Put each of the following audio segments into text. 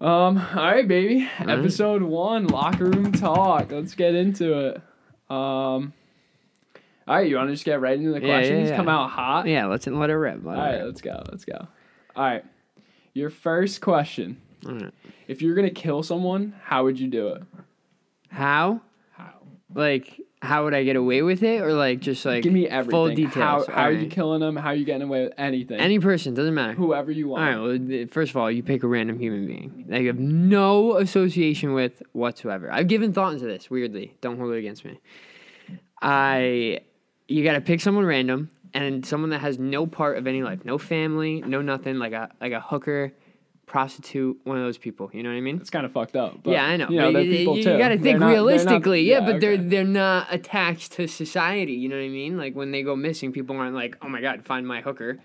Um, all right, baby. Episode one, locker room talk. Let's get into it. Um, all right, you want to just get right into the Yeah, yeah, questions? yeah. Come out hot. Yeah, let's let it rip. Let All it right, rip. let's go. Let's go. All right, your first question: All right. If you're gonna kill someone, how would you do it? How? How? Like, how would I get away with it, or like just like Give me everything. full details? How, how are you killing them? How are you getting away with anything? Any person doesn't matter. Whoever you All want. right. Well, first of all, you pick a random human being that you have no association with whatsoever. I've given thought into this. Weirdly, don't hold it against me. I, you got to pick someone random and someone that has no part of any life, no family, no nothing, like a like a hooker, prostitute, one of those people. You know what I mean? It's kind of fucked up. But, yeah, I know. You know, but they're you, people you, too. got to think not- they're not- realistically, yeah, but they're they're not attached to society. You know what I mean? Like when they go missing, people aren't like, "Oh my god, find my hooker."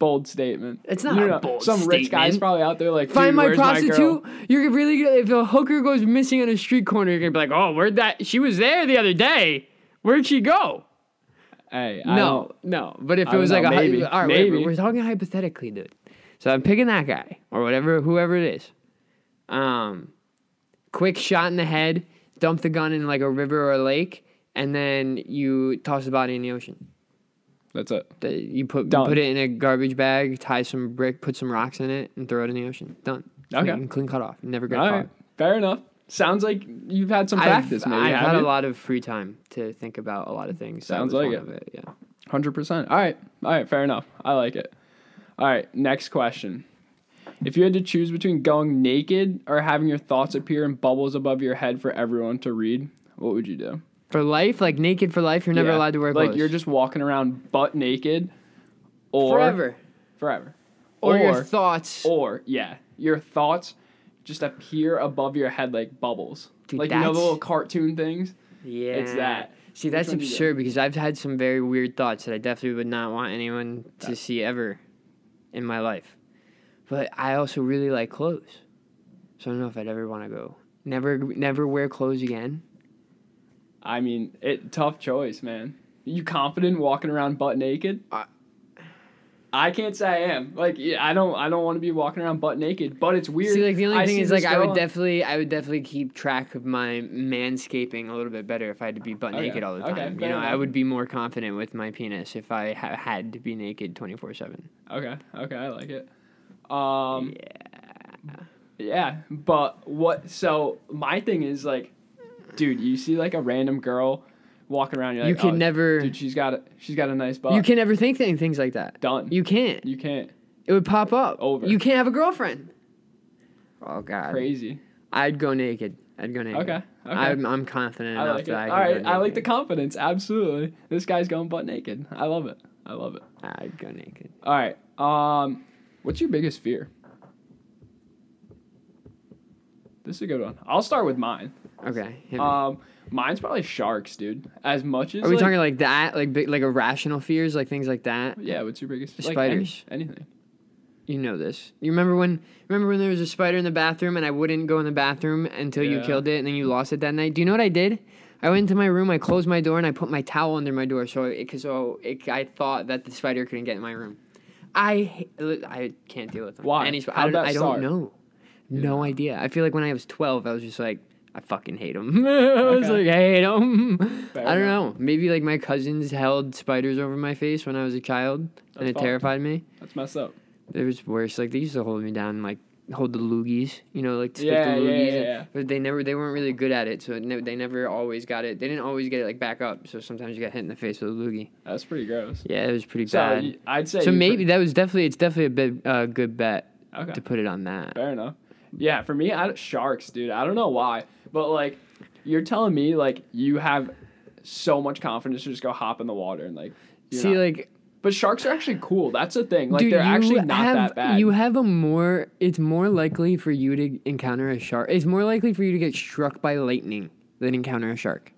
bold statement. It's not You a know, bold Some rich guy's probably out there like, Find "Dude, my where's girl?" prostitute. you're really gonna if a hooker goes missing on a street corner, you're gonna be like, "Oh, where'd that? She was there the other day. Where'd she go?" Hey, No, no. But if I it was like know, a maybe, all right, wait, maybe. we're talking hypothetically, dude. So I'm picking that guy or whatever, whoever it is. Um, quick shot in the head, dump the gun in like a river or a lake, and then you toss the body in the ocean. That's it. The- You put Done. put it in a garbage bag, tie some brick, put some rocks in it, and throw it in the ocean. Done. Okay. Clean, clean cut off. Never get All caught. right, fair enough. Sounds like you've had some I've- practice, maybe. I've had a you? lot of free time to think about a lot of things. That Sounds was like one it. Of it. Yeah. Hundred percent. All right, all right, fair enough. I like it. All right, next question. If you had to choose between going naked or having your thoughts appear in bubbles above your head for everyone to read, what would you do? For life, like naked for life, you're never Yeah. allowed to wear clothes. like you're just walking around butt naked, or forever. forever, Or, or your thoughts. or yeah, your thoughts just appear above your head like bubbles, Dude, like you know the that's- little cartoon things. yeah. it's that. See, Which that's one do you do? absurd because I've had some very weird thoughts that I definitely would not want anyone to That- see ever in my life. But I also really like clothes. So I don't know if I'd ever want to go. Never never wear clothes again. I mean, it tough choice, man. You confident walking around butt naked? I- I can't say I am. Like, yeah, I don't. I don't want to be walking around butt naked. But it's weird. See, like the only I thing is, like I would on- definitely, I would definitely keep track of my manscaping a little bit better if I had to be butt Okay, naked all the time. okay, you know, I would be more confident with my penis if I ha- had to be naked twenty four seven. Okay. Okay. I like it. Um. Yeah. Yeah. But what? So my thing is like, dude, you see like a random girl walking around. You're You like, can "Oh, never, Dude, she's got a. She's got a nice butt. you can never think th- things like that. Done. You can't. You can't. It would pop up. Over. You can't have a girlfriend. Oh God. Crazy. I'd go naked. I'd go naked. Okay. Okay. I'm, I'm confident I enough like it. that I All right, I like the confidence. Absolutely, this guy's going butt naked. I love it. I love it. I'd go naked. All right. Um, what's your biggest fear? This is a good one. I'll start with mine. Okay. hit me. Um, mine's probably sharks, dude. As much as Are we like, talking like that, like big, like irrational fears, like things like that? yeah, what's your biggest? Like, any- spiders. anything. You know this. You remember when? Remember when there was a spider in the bathroom and I wouldn't go in the bathroom until you Yeah. killed it and then you lost it that night? Do you know what I did? I went into my room, I closed my door, and I put my towel under my door so it, cause so it, I thought that the spider couldn't get in my room. I ha- I can't deal with them. Why? Any, sp- I How'd don't, that I don't start? know. No idea. I feel like when I was twelve, I was just like, I fucking hate them. I was like, I hate them. Fair I don't enough. know. Maybe like my cousins held spiders over my face when I was a child, and it terrified me. That's messed up. It was worse. Like they used to hold me down, like hold the loogies, you know, like stick Yeah, the loogies. yeah, yeah. yeah. But they never, they weren't really good at it, so ne- they never always got it. They didn't always get it like back up. So sometimes you got hit in the face with a loogie. That's pretty gross. Yeah, it was pretty So bad. y- I'd say so maybe that was definitely, it's definitely a bit uh, good bet okay. to put it on that. Fair enough. Yeah, for me, I, sharks, dude. I don't know why, but like, you're telling me like you have so much confidence to just go hop in the water and like. you're See, not- like, but sharks are actually cool. That's the thing. Like dude, they're actually not have, that bad. You have a more, it's more likely for you to encounter a shark. It's more likely for you to get struck by lightning than encounter a shark.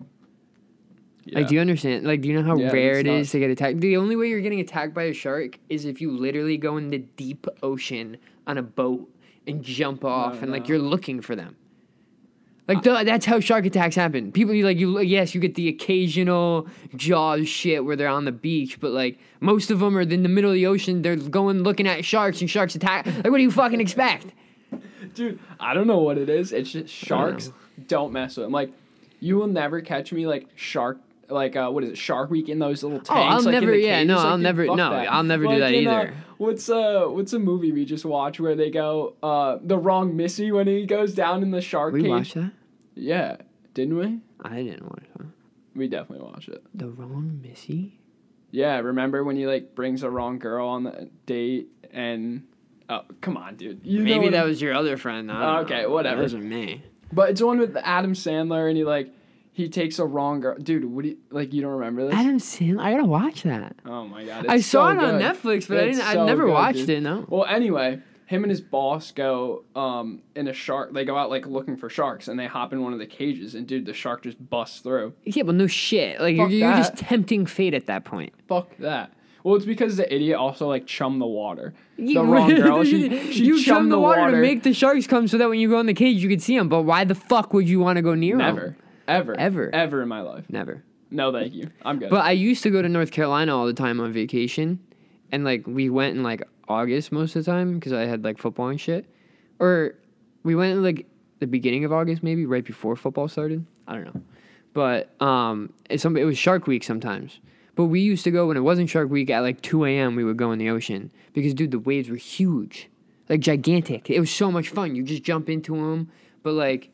yeah. Like, do you understand? Like, do you know how Yeah, rare it is to get attacked? The only way you're getting attacked by a shark is if you literally go in the deep ocean on a boat and jump off, No, and like you're looking for them. Like the, that's how shark attacks happen. People you like you yes you get the occasional jaws shit where they're on the beach, but like most of them are in the middle of the ocean. They're going looking at sharks and sharks attack. Like what do you fucking expect? Dude, I don't know what it is. It's just sharks. Don't mess with them. Like, you will never catch me like shark. Like uh, what is it? Shark Week in those little tanks. Oh, I'll like, in never- the yeah, no, Like, I'll dude, never- fuck no, that. I'll never do that in, uh, either. what's uh what's a movie we just watched where they go uh the wrong Missy when he goes down in the shark We cage? watched that. Yeah, didn't we? I didn't watch it. We definitely watched it. The wrong Missy. Yeah, remember when he like brings a wrong girl on the date and oh come on, dude. You Maybe that I'm- was your other friend. Don't Okay, know. whatever. That wasn't me. But it's one with Adam Sandler and he like he takes a wrong girl. Dude, what do you like? You don't remember this? Adam Sandler. I gotta watch that. oh my god, I saw so it on good. Netflix, but I didn't. I never good, watched dude. it. No. Well, anyway, him and his boss go um in a shark. They go out like looking for sharks and they hop in one of the cages and dude, the shark just busts through. Yeah, but no shit. Like you're, you're just tempting fate at that point. Fuck that. Well, it's because the idiot also like chummed the water. You- the wrong girl. She, she you chum chummed the water, water to make the sharks come, so that when you go in the cage, you can see them. But why the fuck would you want to go near them? Never, ever, Ever. ever in my life. Never. No, thank you. I'm good. But I used to go to North Carolina all the time on vacation, and like we went in like August most of the time because I had like football and shit, or we went like the beginning of August maybe right before football started. I don't know, but um, it's some it was Shark Week sometimes. But we used to go when it wasn't Shark Week at like two a.m. We would go in the ocean because dude the waves were huge, like gigantic. It was so much fun. You just jump into them, but like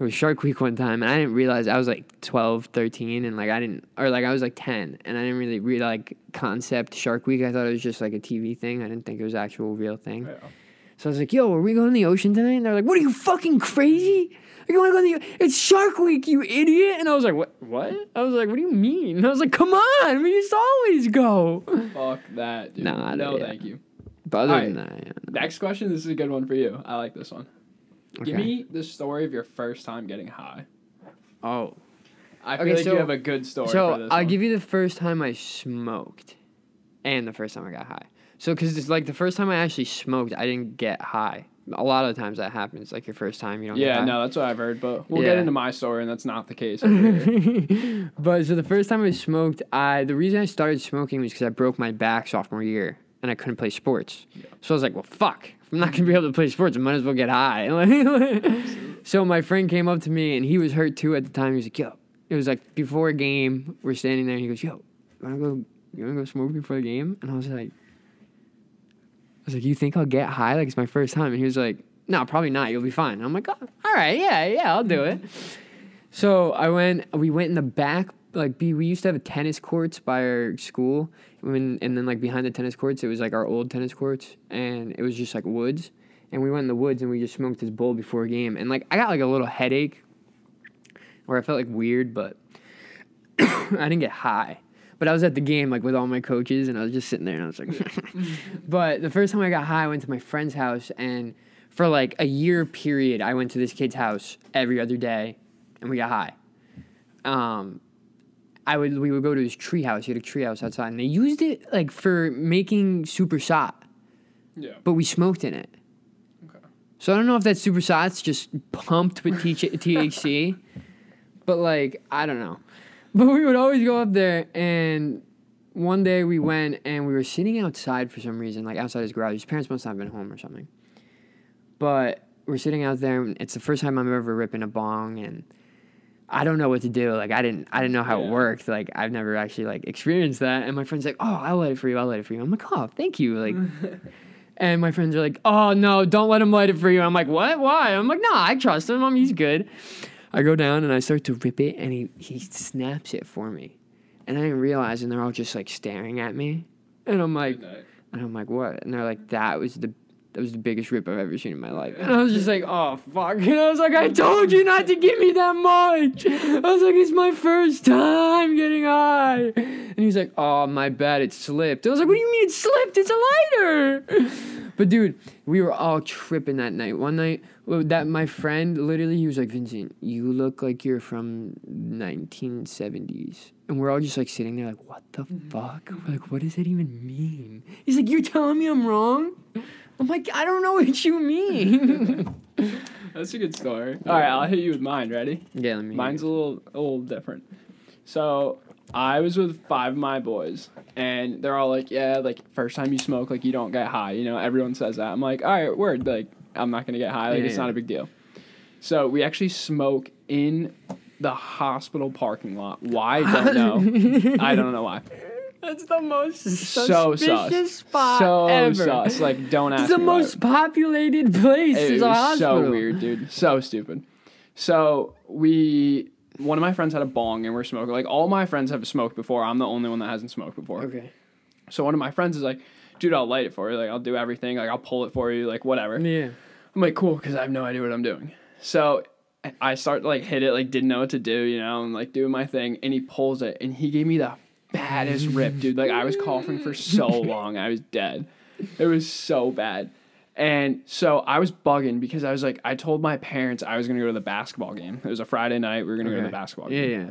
it was Shark Week one time, and I didn't realize I was like 12, 13, and like I didn't, or like I was like 10, and I didn't really read like concept Shark Week. I thought it was just like a TV thing. I didn't think it was actual real thing. Yeah. So I was like, yo, are we going to the ocean tonight? And they're like, what are you fucking crazy? Are You want to go to the, it's Shark Week, you idiot. And I was like, what, what? I was like, what do you mean? And I was like, come on, we used to always go. Fuck that, dude. Nah, I no, yeah. thank you. But other than that, yeah. no. Next question. This is a good one for you. I like this one. Give me the story of your first time getting high. Oh. I feel Okay, like so- you have a good story for So this I'll one. give you the first time I smoked, and the first time I got high. So because it's like the first time I actually smoked, I didn't get high. A lot of times that happens. Like your first time, you don't. get Yeah, no, that's what I've heard, but we'll get into my story, and that's not the case. but so the first time I smoked, I the reason I started smoking was because I broke my back sophomore year and I couldn't play sports. So I was like, well, fuck. I'm not gonna be able to play sports, I might as well get high. so my friend came up to me and he was hurt too at the time. He was like, yo, it was like before a game. We're standing there and he goes, yo, you wanna go? You wanna go smoke before the game? And I was like, I was like, you think I'll get high? Like it's my first time. And he was like, no, probably not. You'll be fine. And I'm like, oh, all right, yeah, yeah, I'll do it. So I went. We went in the back. Like, be we used to have tennis courts by our school. When and then like behind the tennis courts, it was like our old tennis courts, and it was just like woods. And we went in the woods and we just smoked this bowl before a game. And like I got like a little headache, where I felt like weird, but I didn't get high. But I was at the game like with all my coaches, and I was just sitting there, and I was like. but the first time I got high, I went to my friend's house, and for like a year period, I went to this kid's house every other day, and we got high. Um, I would we would go to his tree house. He had a tree house outside, and they used it like for making super shot, yeah. but we smoked in it. Okay. So I don't know if that super shot's just pumped with TH- THC, but like I don't know. But we would always go up there, and one day we went and we were sitting outside for some reason, like outside his garage. His parents must not have been home or something. But we're sitting out there, and it's the first time I'm ever ripping a bong, and I don't know what to do. Like I didn't, I didn't know how it Yeah. worked. Like I've never actually like experienced that. And my friend's like, "Oh, I'll light it for you. I'll light it for you." I'm like, "Oh, thank you." Like. And my friends are like, "Oh no, don't let him light it for you." I'm like, "What? Why?" I'm like, "No, I trust him. I'm he's good." I go down and I start to rip it, and he he snaps it for me, and I didn't realize, and they're all just like staring at me, and I'm like, and I'm like, "What?" And they're like, "That was the." That was the biggest rip I've ever seen in my life. And I was just like, oh, fuck. And I was like, I told you not to give me that much. I was like, it's my first time getting high. And he was like, oh, my bad, it slipped. I was like, what do you mean it slipped? It's a lighter. But dude, we were all tripping that night. One night, that my friend literally, he was like, Vincent, you look like you're from 1970s. And we're all just like sitting there, like, what the mm-hmm. fuck? We're like, what does that even mean? He's like, you're telling me I'm wrong? I'm like, I don't know what you mean. That's a good story. All right, I'll hit you with mine. Ready? yeah, let me. Mine's a little a little different. So I was with five of my boys, and they're all like, "Yeah, like first time you smoke, like you don't get high." You know, everyone says that. I'm like, "All right, word." Like, I'm not gonna get high. Like Yeah, it's yeah. not a big deal. So we actually smoke in the hospital parking lot. Why? I don't know. I don't know why. That's the most So suspicious sus. spot so ever. sus. Like don't ask It's the most populated place. It is a hospital. so weird, dude. So stupid. So we, one of my friends had a bong and we're smoking. Like all my friends have smoked before. I'm the only one that hasn't smoked before. Okay. So one of my friends is like, dude, I'll light it for you. Like I'll do everything. Like I'll pull it for you. Like whatever. Yeah. I'm like, cool, because I have no idea what I'm doing. So I start to like hit it, like didn't know what to do, you know, and like doing my thing. And he pulls it, and he gave me the baddest rip, dude. Like I was coughing for so long, I was dead. It was so bad. And so I was bugging because I was like, I told my parents I was gonna go to the basketball game. It was a Friday night. We were gonna go to the Okay. basketball Yeah, game. yeah.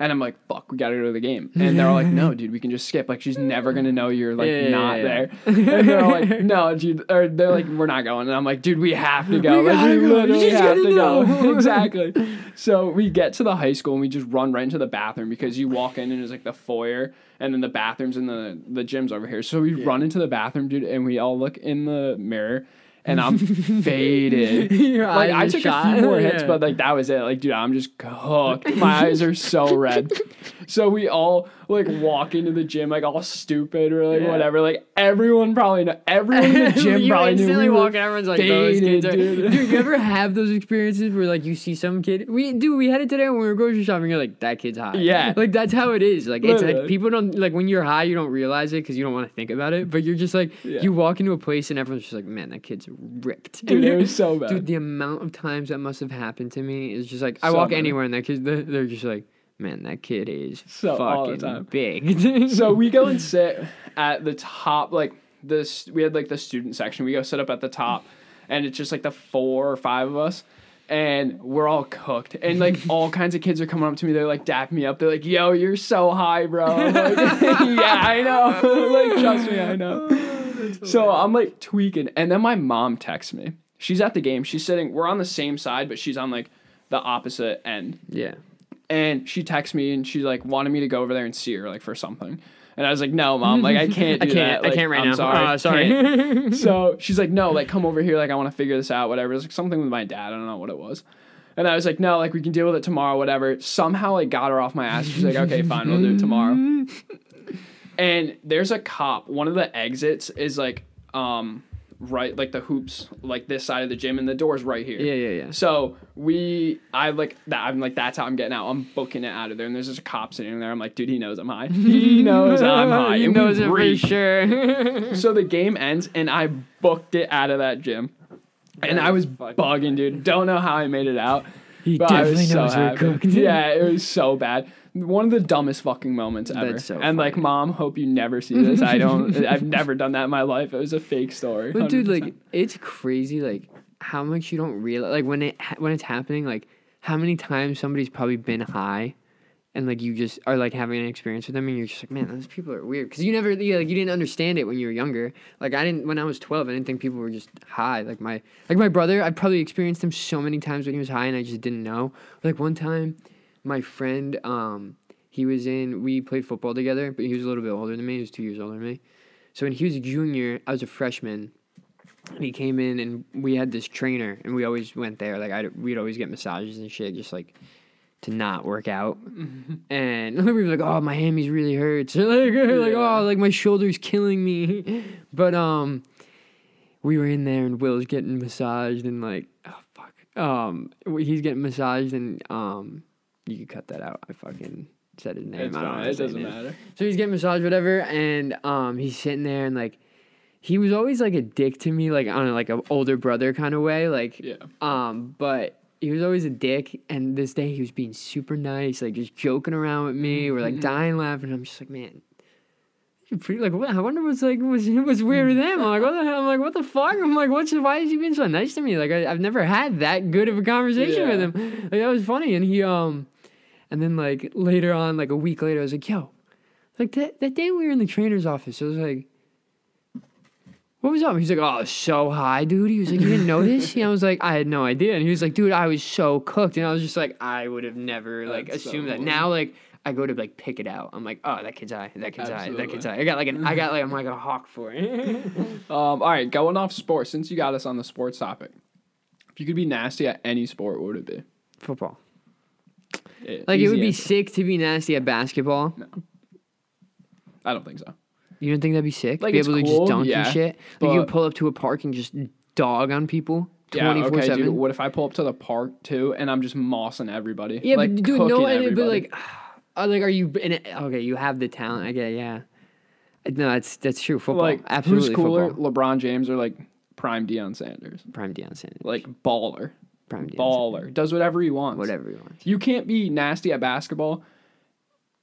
And I'm like, fuck, we gotta go to the game. And they're all like, no, dude, we can just skip. Like, she's never gonna know you're like Yeah, not yeah, there. And they're like, no, dude. Or they're like, we're not going. And I'm like, dude, we have to go. We like, we go. literally just have to go. know. exactly. So we get to the high school and we just run right into the bathroom because you walk in and it's like the foyer and then the bathrooms and the the gyms over here. So we run into the bathroom, dude, and we all look in the mirror. And I'm faded. Your like I took shot. a few more hits, Yeah. but like that was it. Like, dude, I'm just cooked. My eyes are so red. So we all like walk into the gym like all stupid or like Yeah. whatever. Like everyone probably know. Everyone in the gym you probably knew instantly we were walk in, everyone's like, those kids are. dude. Dude. you ever have those experiences where like you see some kid? We do. We had it today when we were grocery shopping. You're like, that kid's high. Yeah. Like that's how it is. Like it's like people don't like when you're high, you don't realize it because you don't want to think about it. But you're just like, Yeah. you walk into a place and everyone's just like, man, that kid's ripped. Dude, it was so bad. Dude, the amount of times that must have happened to me is just like I walk many. anywhere and that kid, they're just like, man, that kid is So, fucking big. so we go and sit at the top, like this. We had like the student section. We go sit up at the top, and it's just like the four or five of us, and we're all cooked. And like all kinds of kids are coming up to me. They're like dapping me up. They're like, "Yo, you're so high, bro." I'm like, yeah, I know. like, trust me, I know. Oh, so I'm like tweaking, and then my mom texts me. She's at the game. She's sitting. We're on the same side, but she's on like the opposite end. yeah. And she texted me and she like wanted me to go over there and see her like for something. And I was like, no, mom, like I can't I can't. that. I can't right I'm now. Sorry. Uh, sorry. So she's like, no, like come over here. Like I want to figure this out, whatever. It's like something with my dad. I don't know what it was. And I was like, no, like we can deal with it tomorrow, whatever. Somehow like got her off my ass. She's like, okay, fine, we'll do it tomorrow. And there's a cop. One of the exits is like, um, right, like the hoops, like this side of the gym, and the door's right here. yeah, yeah, yeah. So we, I like that. I'm like, that's how I'm getting out. I'm booking it out of there. And there's just a cop sitting there. I'm like, dude, he knows I'm high. He knows I'm high. He And knows it for sure. So the game ends, and I booked it out of that gym. And I was bugging, dude. Don't know how I made it out. He But I was definitely so knows we're cooked. Yeah, it was so bad. One of the dumbest fucking moments ever. So and like, mom, hope you never see this. I don't. I've never done that in my life. It was a fake story. But dude, 100%. like it's crazy, like how much you don't realize, like when it when it's happening, like how many times somebody's probably been high, and like you just are like having an experience with them, and you're just like, man, those people are weird, because you never, yeah, like you didn't understand it when you were younger. Like I didn't when I was twelve, I didn't think people were just high. Like my like my brother, I probably experienced him so many times when he was high, and I just didn't know. Like one time, my friend, um, he was in, we played football together, but he was a little bit older than me. He was two years older than me. So when he was a junior, I was a freshman. And he came in and we had this trainer and we always went there. Like I we'd always get massages and shit, just like to not work out. And we were like, "Oh, my hammies really hurts." like, like, "Oh, like my shoulder's killing me." But um, we were in there and Will's getting massaged and like, oh fuck, um, he's getting massaged and um, you could cut that out. I fucking said his name. it's I don't fine. It doesn't matter. So he's getting massaged, whatever, and um, he's sitting there and like, he was always like a dick to me, like on like an older brother kind of way, like, Yeah. um, but he was always a dick. And this day he was being super nice, like just joking around with me, or like dying laughing. I'm just like, man. You're pretty like what? I wonder what's like what's, what's weird with him. I'm like what the hell? I'm like what the fuck? I'm like what's why is he being so nice to me? Like I, I've never had that good of a conversation with him. Like that was funny. And he um, and then like later on, like a week later, I was like, yo, like that, that day we were in the trainer's office, I was like, what was up? He's like, oh, so high, dude. He was like, you didn't notice? And I was like, I had no idea. And he was like, dude, I was so cooked. And I was just like, I would have never like That's so assumed that. funny. Now, like, I go to like pick it out. I'm like, oh, that kid's eye, that kid's eye, that kid's eye. I got like an, I got like I'm like a hawk for it. Um, all right, going off sports. Since you got us on the sports topic, if you could be nasty at any sport, what would it be? Football. Yeah, Like it would be answer. sick to be nasty at basketball. I don't think so. You don't think that'd be sick? Like, be able to just dunk yeah, and shit. Like you could pull up to a park and just dog on people Yeah, okay, dude. What if I pull up to the park too and I'm just mossing everybody? Yeah, like, but dude, no, and, but like, uh, like, are you? In it, okay, you have the talent. I get, it, yeah. No, that's that's true. Football, like absolutely. who's cooler, Football. LeBron James or like prime Deion Sanders? Prime Deion Sanders. Like baller, Prime baller, does whatever he wants. Whatever you want. You can't be nasty at basketball.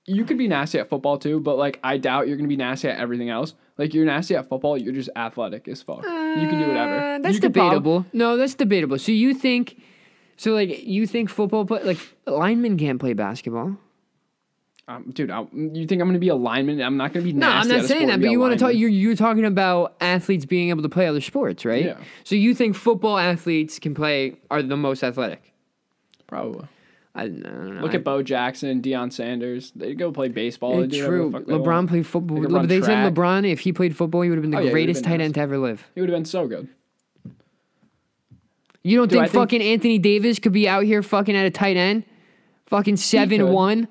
You could be nasty at football too, but like I doubt you're gonna be nasty at everything else. Like you're nasty at football, you're just athletic as fuck. you can do whatever. Uh, that's could prob- debatable. no, that's debatable. So you think, so like you think football play like linemen can't play basketball? Um, dude, I, you think I'm gonna be a lineman? I'm not gonna be No, I'm not saying that. But you want to talk. You're you're talking about athletes being able to play other sports, right? Yeah. So you think football athletes can play are the most athletic? Probably. I, I don't know. Look I- at Bo Jackson, Deion Sanders. They go play baseball. They true. the LeBron want. played football. They They, said. LeBron, if he played football, he would have been the Oh, yeah, greatest been tight nice. end to ever live. He would have been so good. You don't Dude, I think think- fucking Anthony Davis could be out here fucking at a tight end? Fucking 7 1?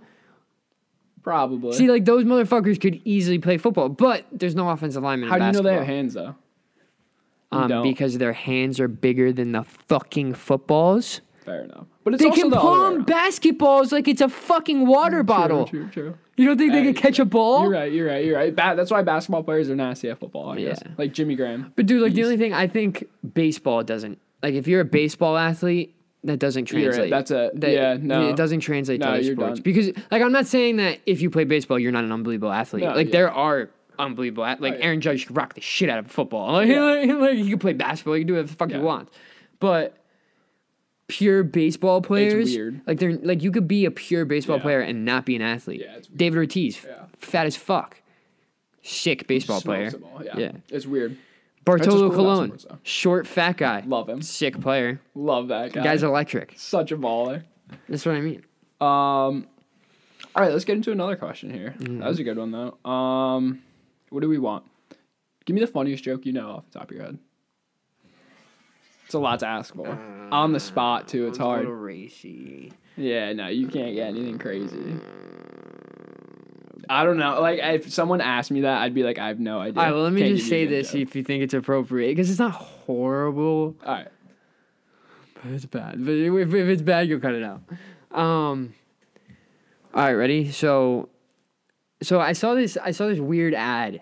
Probably. See, like those motherfuckers could easily play football, but there's no offensive lineman How do you know they have hands though? You Um, don't. because their hands are bigger than the fucking footballs. Fair enough. But it's They also can the palm basketballs like it's a fucking water bottle. True, true, true. You don't think they Hey, can catch a ball? You're right. You're right. You're right. Ba- that's why basketball players are nasty at football. I guess. Yeah. Like Jimmy Graham. But dude, like the only thing I think baseball doesn't like if you're a baseball athlete, that doesn't You're right, translate. that's a- that- yeah, no. it doesn't translate to other sports done. because like I'm not saying that if you play baseball, you're not an unbelievable athlete. No, like yeah. there are unbelievable like Oh, yeah. Aaron Judge could rock the shit out of football. Like, Yeah. like, like, he could play basketball, you can do whatever the fuck he wants. But pure baseball players, weird. like they're like you could be a pure baseball player and not be an athlete. Yeah, it's weird. David Ortiz, fat as fuck, sick baseball player. Yeah. Yeah. It's weird. Bartolo cool Colon, short fat guy, Love him. sick player. Love that guy. Guy's electric. such a baller. That's what I mean. Um. All right, let's get into another question here. Mm-hmm. That was a good one though. Um, what do we want? Give me the funniest joke you know off the top of your head. It's a lot to ask for. On the spot too. It's hard. racy. Yeah, no, you can't get anything crazy. I don't know. Like, if someone asked me that, I'd be like, I have no idea. All right, well, let me Can't just say this joke. if you think it's appropriate, because it's not horrible, All right. but it's bad. But if, if it's bad, you'll cut it out. Um. All right, ready? So, so I saw this. I saw this weird ad,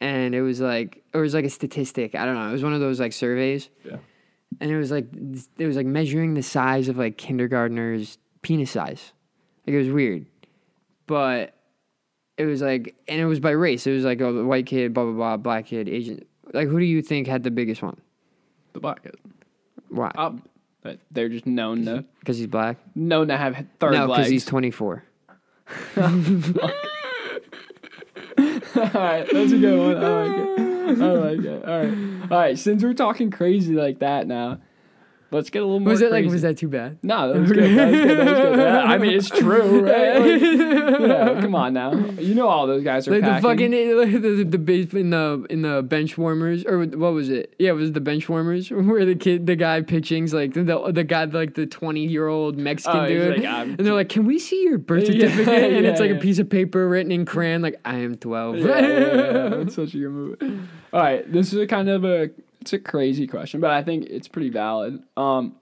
and it was like it was like a statistic. I don't know. It was one of those like surveys. Yeah. and it was like it was like measuring the size of like kindergartners' penis size. Like it was weird, but it was like, and it was by race. It was like a white kid, blah blah blah, black kid, Asian. Like who do you think had the biggest one? The black kid. Why? Um, but they're just known to Because he's black? known to have third no, because he's twenty four. All right, that's a good one. I like it. I like it. All right, all right. Since we're talking crazy like that now, let's get a little more. Was that like? Was that too bad? No, that was good. That was good. That was good. Yeah, I mean, it's true, right? Like, yeah, come on now. You know all those guys are Like the fucking like the, the, the base in the in the bench warmers or what was it? Yeah, it was the bench warmers where the kid the guy pitching's like the the guy like the twenty year old Mexican Oh, dude, like, and they're like, "Can we see your birth Yeah, certificate?" and it's yeah, like a piece of paper written in crayon, like I am twelve. Yeah, yeah, yeah, that's such a good movie. All right, this is a kind of a it's a crazy question, but I think it's pretty valid. Um,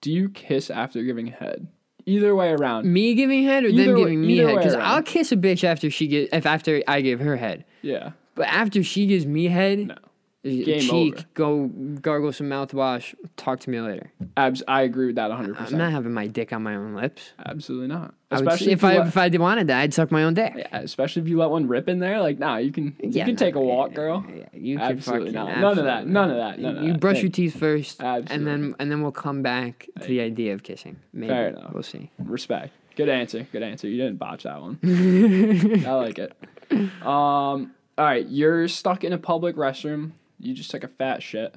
do you kiss after giving head? Either way around. me giving head or Either them way- giving me head? Because. I'll kiss a bitch after she get if after I give her head, Yeah. but after she gives me head, No. Game cheek, over. go gargle some mouthwash, talk to me later. Abs- I agree with that 100%. I'm not having my dick on my own lips. Absolutely not. I would- Especially if I let- if I did wanted that, I'd suck my own dick. yeah, especially if you let one rip in there. Like, nah, you can you Yeah, can no, take a walk, yeah, girl. Yeah, you can Absolutely not. None of that. None of that. None of you that. brush your teeth first, and then and then we'll come back to the idea of kissing. Maybe. Fair enough. We'll see. Respect. Good answer. Good answer. You didn't botch that one. I like it. Um. All right. You're stuck in a public restroom. You just took a fat shit.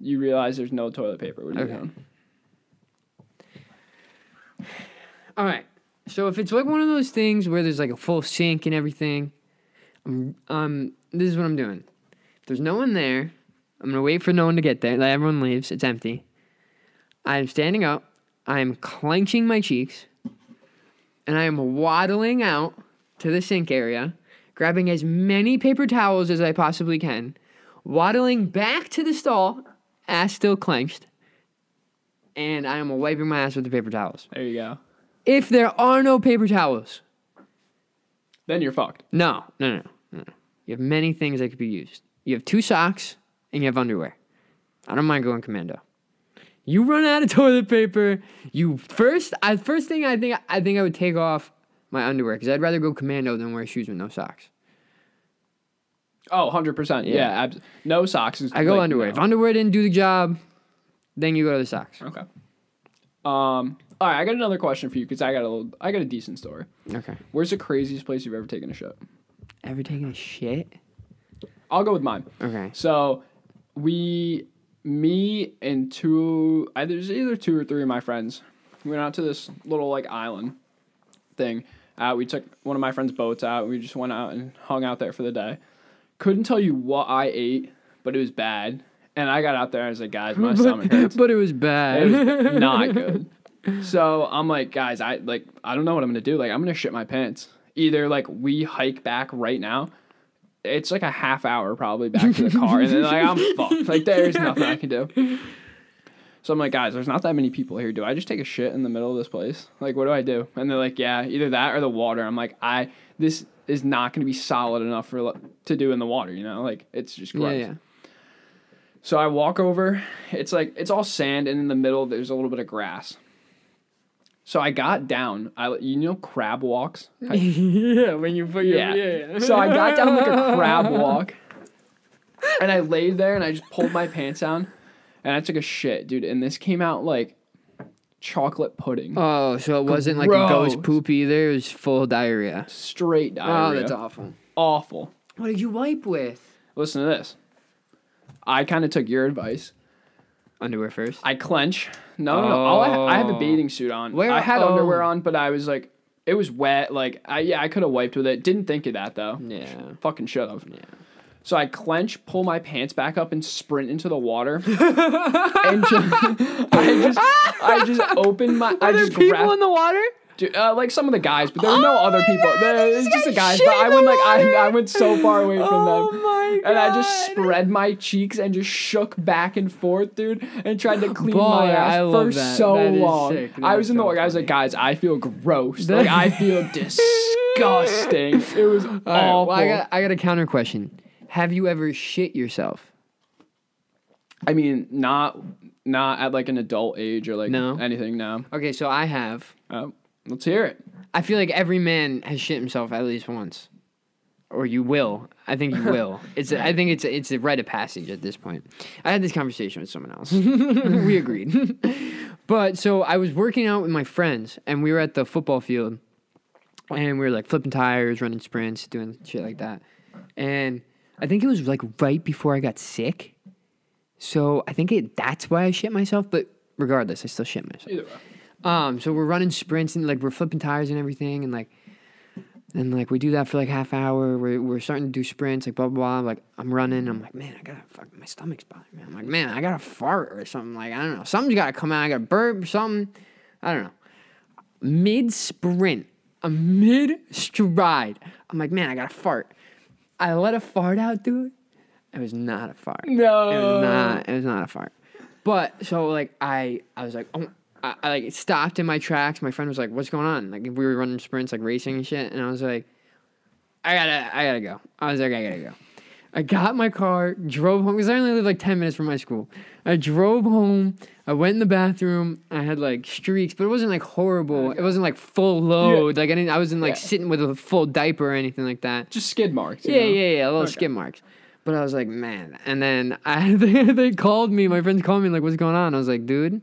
You realize there's no toilet paper. What are you Okay. doing? All right. So if it's like one of those things where there's like a full sink and everything, um, um, this is what I'm doing. If there's no one there, I'm gonna wait for no one to get there. Like everyone leaves, it's empty. I'm standing up. I'm clenching my cheeks, and I am waddling out to the sink area, grabbing as many paper towels as I possibly can, waddling back to the stall, ass still clenched, and I am wiping my ass with the paper towels. There you go. If there are no paper towels, Then you're fucked. no, no, no, no. You have many things that could be used. You have two socks and you have underwear. I don't mind going commando. You run out of toilet paper. You first, I first thing I think I think I would take off my underwear because I'd rather go commando than wear shoes with no socks. Oh, 100%. Yeah. Yeah. abs- no socks. Is I go like, underwear. no. If underwear didn't do the job, then you go to the socks. Okay. Um. All right, I got another question for you because I got a little, I got a decent story. Okay. Where's the craziest place you've ever taken a shit? Ever taken a shit? I'll go with mine. Okay. So, we, me and two, I there's either two or three of my friends. We went out to this little like island thing. Uh, we took one of my friends' boats out. We just went out and hung out there for the day. Couldn't tell you what I ate, but it was bad. And I got out there and I was like, guys, my stomach hurts. but it was It bad. was not good. So I'm like, guys, I like I don't know what I'm gonna do. Like I'm gonna shit my pants. Either like we hike back right now. It's like a half hour probably back to the car, and then like I'm fucked. Like there's nothing I can do. So I'm like, guys, there's not that many people here. Do I just take a shit in the middle of this place? Like, what do I do? And they're like, yeah, either that or the water. I'm like, I this is not gonna be solid enough for to do in the water. You know, like it's just gross. yeah, yeah. So I walk over. It's like it's all sand, and in the middle there's a little bit of grass. So I got down. I you know crab walks. I- yeah, when you put your yeah. So I got down like a crab walk, and I laid there and I just pulled my pants down, and I took a shit, dude. And this came out like chocolate pudding, Oh, so it wasn't like a ghost Gross. poop either. It was full diarrhea. straight diarrhea. Oh, that's awful. awful. What did you wipe with? Listen to this. I kind of took your advice. Underwear first. I clench. No, no, no. All I, ha- I have a bathing suit on. Where- I had oh. underwear on, but I was like, it was wet. Like, I yeah, I could have wiped with it. Didn't think of that though. Yeah. Fucking should have. Yeah. So I clench, pull my pants back up, and sprint into the water. and just, I just, I just open my. I Are there just people grabbed, in the water? dude, uh, like some of the guys, but there were no Oh other people. God, There- It's just the guys, but I went like I. I went so far away from Oh them. my And I just spread my cheeks and just shook back and forth, dude, and tried to clean Baller, my ass I for so That long. I was in the water. I was like, guys, I feel gross. Like I feel disgusting. It was All right, awful. well, I got I got a counter question. Have you ever shit yourself? I mean, not not at like an adult age or like No? anything. No. Okay, so I have. Oh, let's hear it. I feel like every man has shit himself at least once, or you will. I think you will. It's. I think it's. It's a rite of passage at this point. I had this conversation with someone else. we agreed. but so I was working out with my friends, and we were at the football field, and we were like flipping tires, running sprints, doing shit like that. And I think it was like right before I got sick. So I think it. That's why I shit myself. But regardless, I still shit myself. Either way. Um, so we're running sprints and like we're flipping tires and everything, and like, and like we do that for like half hour. We're we're starting to do sprints, like blah blah blah. Like I'm running, I'm like, man, I gotta fuck, my stomach's bothering me. I'm like, man, I gotta fart or something. Like I don't know, something's gotta come out. I gotta burp or something. I don't know. Mid sprint, a mid stride. I'm like, man, I gotta fart. I let a fart out, dude. It was not a fart. No. It was not. It was not a fart. But so like I, I was like, oh, I, I like stopped in my tracks. My friend was like, "What's going on?" Like we were running sprints, like racing and shit. And I was like, "I gotta, I gotta go." I was like, "I gotta go." I got my car, drove home because I only live like ten minutes from my school. I drove home. I went in the bathroom. I had like streaks, but it wasn't like horrible. It wasn't like full load. Like I didn't. I wasn't like Yeah. sitting with a full diaper or anything like that. Just skid marks. you Yeah, know? yeah, yeah, little Okay. skid marks. But I was like, man. And then I they, they called me. My friends called me like, what's going on? I was like, dude,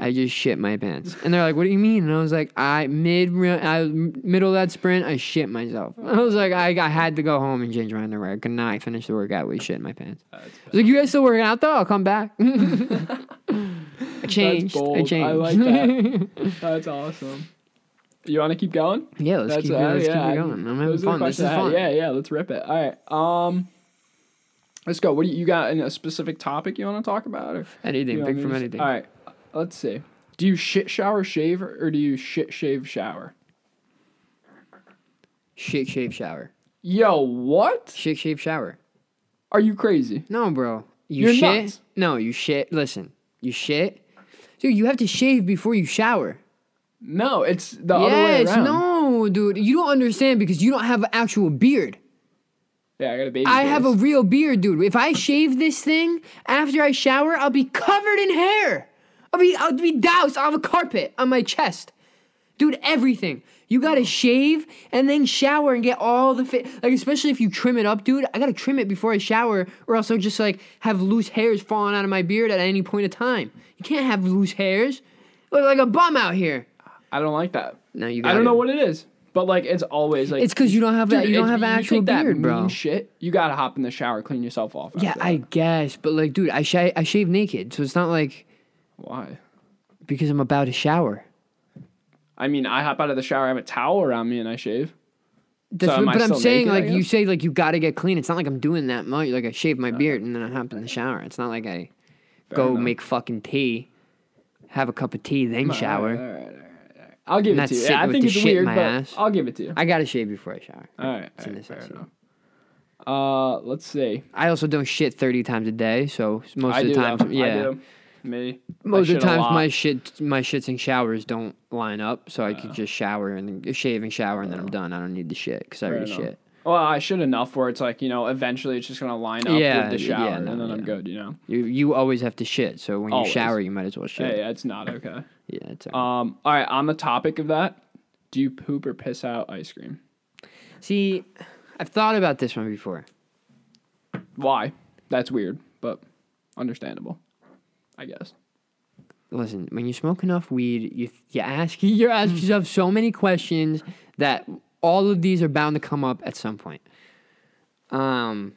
I just shit my pants. And they're like, what do you mean? And I was like, I mid I middle of that sprint, I shit myself. I was like, I, I had to go home and change my underwear. I could not finish the workout with shit in my pants. I was like, you guys still working out though? I'll come back. I changed. I bold. I changed. like that. That's awesome. You want to keep going? Yeah, let's keep, uh, let's keep yeah, I- going. I'm having those are the fun. This is questions I had. fun. Yeah, yeah. Let's rip it. All right. Um, let's go. What do you, you got? In a specific topic you want to talk about? Or Anything, pick from anything. All right. Let's see. Do you shit shower shave or do you shit shave shower? Shit, shave, shower. Yo, what? Shit, shave, shower. Are you crazy? No, bro. You You're shit. nuts. No, you shit. Listen, you shit. Dude, you have to shave before you shower. No, it's the other way yes, around. no, dude. You don't understand because you don't have an actual beard. Yeah, I got a baby. I have a real beard, dude. If I shave this thing after I shower, I'll be covered in hair. I'll be I'll be doused. I'll have a carpet on my chest. Dude, everything. You gotta shave and then shower and get all the fit. Like, especially if you trim it up, dude. I gotta trim it before I shower, or else I'll just like have loose hairs falling out of my beard at any point of time. You can't have loose hairs. Look like a bum out here. I don't like that. No, you I don't know what it is, but like it's always like It's because you don't have that. Dude, You don't have you actual take that beard, bro. mean Shit, you gotta hop in the shower, clean yourself off. Yeah, I guess, but like, dude, I sh- I shave naked, so it's not like Why? because I'm about to shower. I mean, I hop out of the shower, I have a towel around me, and I shave. That's So am what, I but I'm still saying, naked, I like, you guess? say, like, you got to get clean. It's not like I'm doing that much. Like, I shave my beard and then I hop in the shower. It's not like I go enough. make fucking tea, have a cup of tea, then shower. All right, all right, all right, all right. I'll give it Not to you. Yeah, I with think the it's shit in weird, my but ass. I'll give it to you. I got to shave before I shower. All right, all right, fair necessity. enough. Uh, let's see. I also don't shit 30 times a day, so most I of the do. times, though. yeah. I do. Me. Most of the times, my shit, my shits and showers don't line up, so I could just shower and then shave and shower, and then I'm done. I don't need the shit because I already enough. shit. Well, I should enough where it's like you know, eventually it's just gonna line up Yeah, with the yeah, shower, no, and then I'm yeah. good. You know. You you always have to shit, so when you Always. shower, you might as well shit. Yeah, yeah, it's not okay. Yeah, it's Um. All right. On the topic of that, do you poop or piss out ice cream? See, I've thought about this one before. Why? That's weird, but understandable. I guess. Listen, when you smoke enough weed, you you ask you ask yourself so many questions that all of these are bound to come up at some point. Um,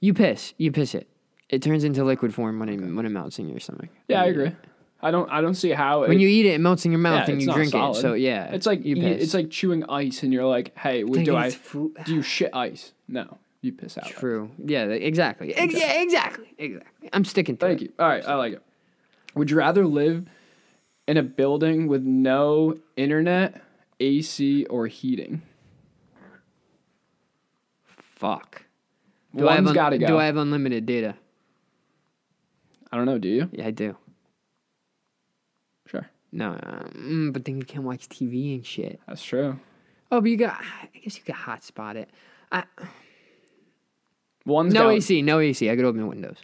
you piss, you piss it. It turns into liquid form when it when it melts in your stomach. Yeah, I agree. I don't. I don't see how. When it, you eat it, it melts in your mouth yeah, and it's you not drink solid. it. So yeah, It's like you you piss. it's like chewing ice, and you're like, "Hey, do I it's do you shit ice?" No, you piss out. True. Yeah, exactly. Ex- Yeah, exactly. Exactly. I'm sticking to Thank it. you. All right, I like it. Would you rather live in a building with no internet, AC, or heating? Fuck. Do I have un- got to go. Do I have unlimited data? I don't know. Do you? Yeah, I do. Sure, No, mm, but then you can't watch TV and shit. that's true. Oh, but you got. I guess you could hotspot it. I, One's no go- AC, no AC. I could open the windows.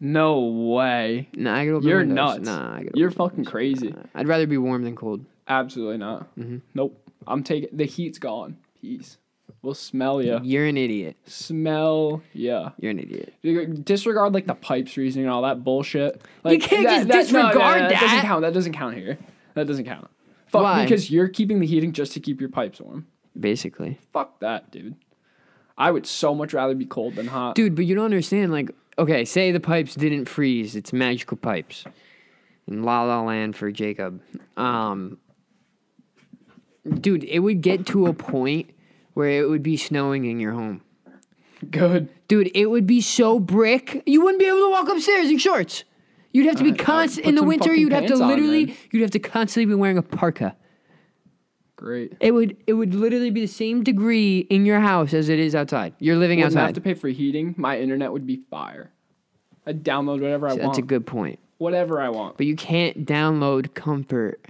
No way. No, I could open the windows. You're windows. nuts. Nah, I could. You're fucking crazy. windows. I'd rather be warm than cold. Absolutely not. Mm-hmm. Nope. I'm taking the heat's gone. Peace. We'll smell ya. You're an idiot. Smell ya. You're an idiot. Disregard like the pipes reasoning and all that bullshit. Like, can't that- just that- no, no, no, disregard that. doesn't count. That doesn't count here. That doesn't count. Fuck Why? because you're keeping the heating just to keep your pipes warm. Basically, Fuck that, dude. I would so much rather be cold than hot. dude. But you don't understand. Like, okay, say the pipes didn't freeze. It's magical pipes. In La La Land for Jacob. Um, dude, it would get to a point where it would be snowing in your home. Good. Dude, it would be so brick. You wouldn't be able to walk upstairs in shorts. You'd have to be Alright, constant in the winter. You'd have to pants on, literally. then. you'd have to constantly be wearing a parka. Great. It would. It would literally be the same degree in your house as it is outside. You're living Wouldn't have to pay for heating. My internet would be fire. I'd download whatever I want. That's a good point. whatever I want. But you can't download comfort.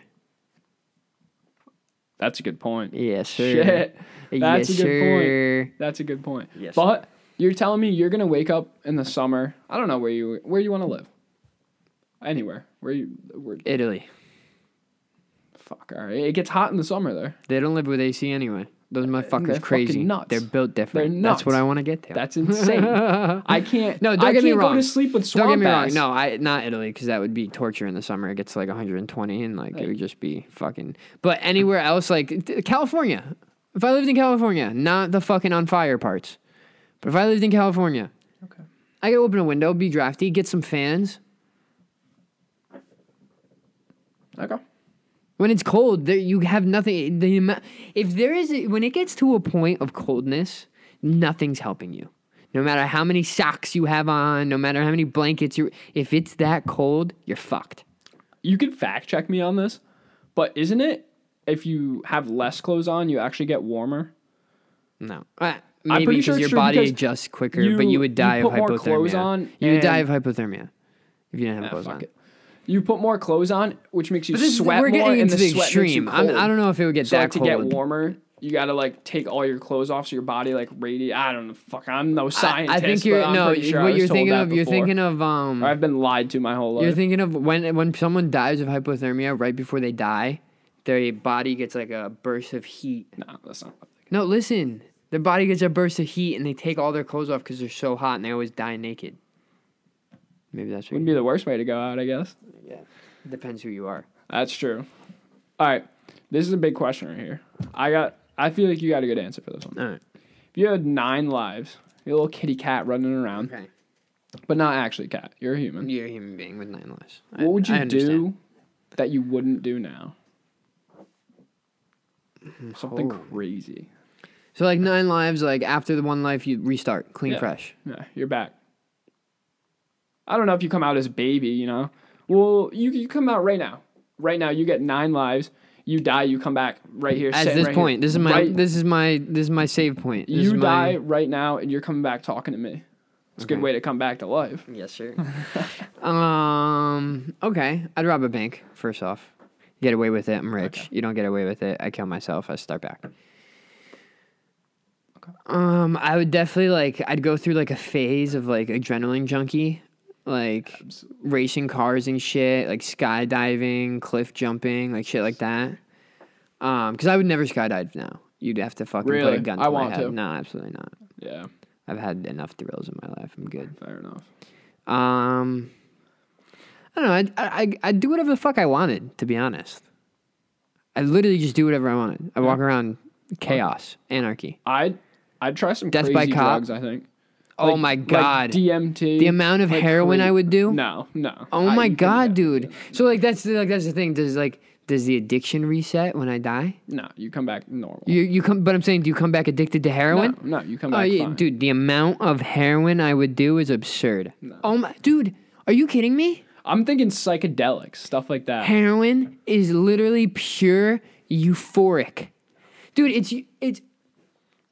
That's a good point. Yes, sir. Shit. That's yes, a good point. That's a good point. Yes. But you're telling me you're gonna wake up in the summer. I don't know where you where you want to live. Anywhere. Where you where Italy. Fuck, all right. It gets hot in the summer there. They don't live with AC anyway. Those uh, motherfuckers they're crazy. nuts. They're built different. They're That's what. I want to get to. That's insane. I can't No, don't I get me wrong. go to sleep with swamp Don't get me wrong. No, I not Italy because that would be torture in the summer. It gets like 120 and like it would just be fucking. But anywhere else, like California. If I lived in California, not the fucking on fire parts, but if I lived in California, Okay. I could open a window, be drafty, get some fans. Okay. When it's cold, there you have nothing. The if there is, when it gets to a point of coldness, nothing's helping you. No matter how many socks you have on, no matter how many blankets you, if it's that cold, you're fucked. You can fact check me on this, but isn't it if you have less clothes on, you actually get warmer? No, uh, maybe pretty because sure your body because adjusts quicker, you- but you would you die of put more hypothermia. clothes on you would die of hypothermia if you didn't have Ah, clothes on. it. You put more clothes on, which makes you But this, sweat we're more, getting into the the sweat makes you extreme. I'm. I don't know if it would get So that like to get warmer, you gotta like take all your clothes off so your body like radiate. I don't know. Fuck, I'm no scientist. I think you're no. sure I what you're thinking of, you're thinking of um. I've been lied to my whole life. You're thinking of when when someone dies of hypothermia right before they die, their body gets like a burst of heat. no, that's not. No, listen. Their body gets a burst of heat and they take all their clothes off because they're so hot and they always die naked. Maybe that's what Wouldn't be the worst way to go out, I guess. Yeah. Depends who you are. That's true. All right, this is a big question right here. I got. I feel like you got a good answer for this one. All right. If you had nine lives, you're a little kitty cat running around, Okay. but not actually a cat. You're a human. You're a human being with nine lives. I- What would I you understand. do that you wouldn't do now? Hmm, Something Oh. crazy. So like nine lives, like after the one life, you restart, clean, Yeah. fresh. Yeah, you're back. I don't know if you come out as a baby, you know. Well, you you come out right now. Right now, you get nine lives. You die, you come back right here. At this right here. point, this is my Right- this is my this is my save point. This you is die my, right now, and you're coming back talking to me. It's a good way to come back to life. Yes, sir. um. Okay, I'd rob a bank. First off, get away with it. I'm rich. You don't get away with it. I kill myself. I start back. Um, I would definitely like. I'd go through like a phase of like adrenaline junkie, like racing cars and shit, like skydiving, cliff jumping, like shit like that. Um, because I would never skydive now. You'd have to fucking put a gun to I my want head. to. No, absolutely not. Yeah, I've had enough thrills in my life. I'm good. fair enough. Um, I don't know. I'd, I I do whatever the fuck I wanted. To be honest, I literally just do whatever I wanted. I walk around chaos, anarchy. I'd I'd try some Death crazy by cop? drugs. I think. Oh Like- my like god, DMT. the amount of like heroin I would do. No, no. Oh I- my god, dude. So like that's the, like that's the thing. Does like does the addiction reset when I die? No, you come back normal. You you come, but I'm saying, do you come back addicted to heroin? No, no, you come Oh back yeah, fine. dude. The amount of heroin I would do is absurd. Oh my, dude. Are you kidding me? I'm thinking psychedelics, stuff like that. Heroin is literally pure euphoric. Dude, it's it's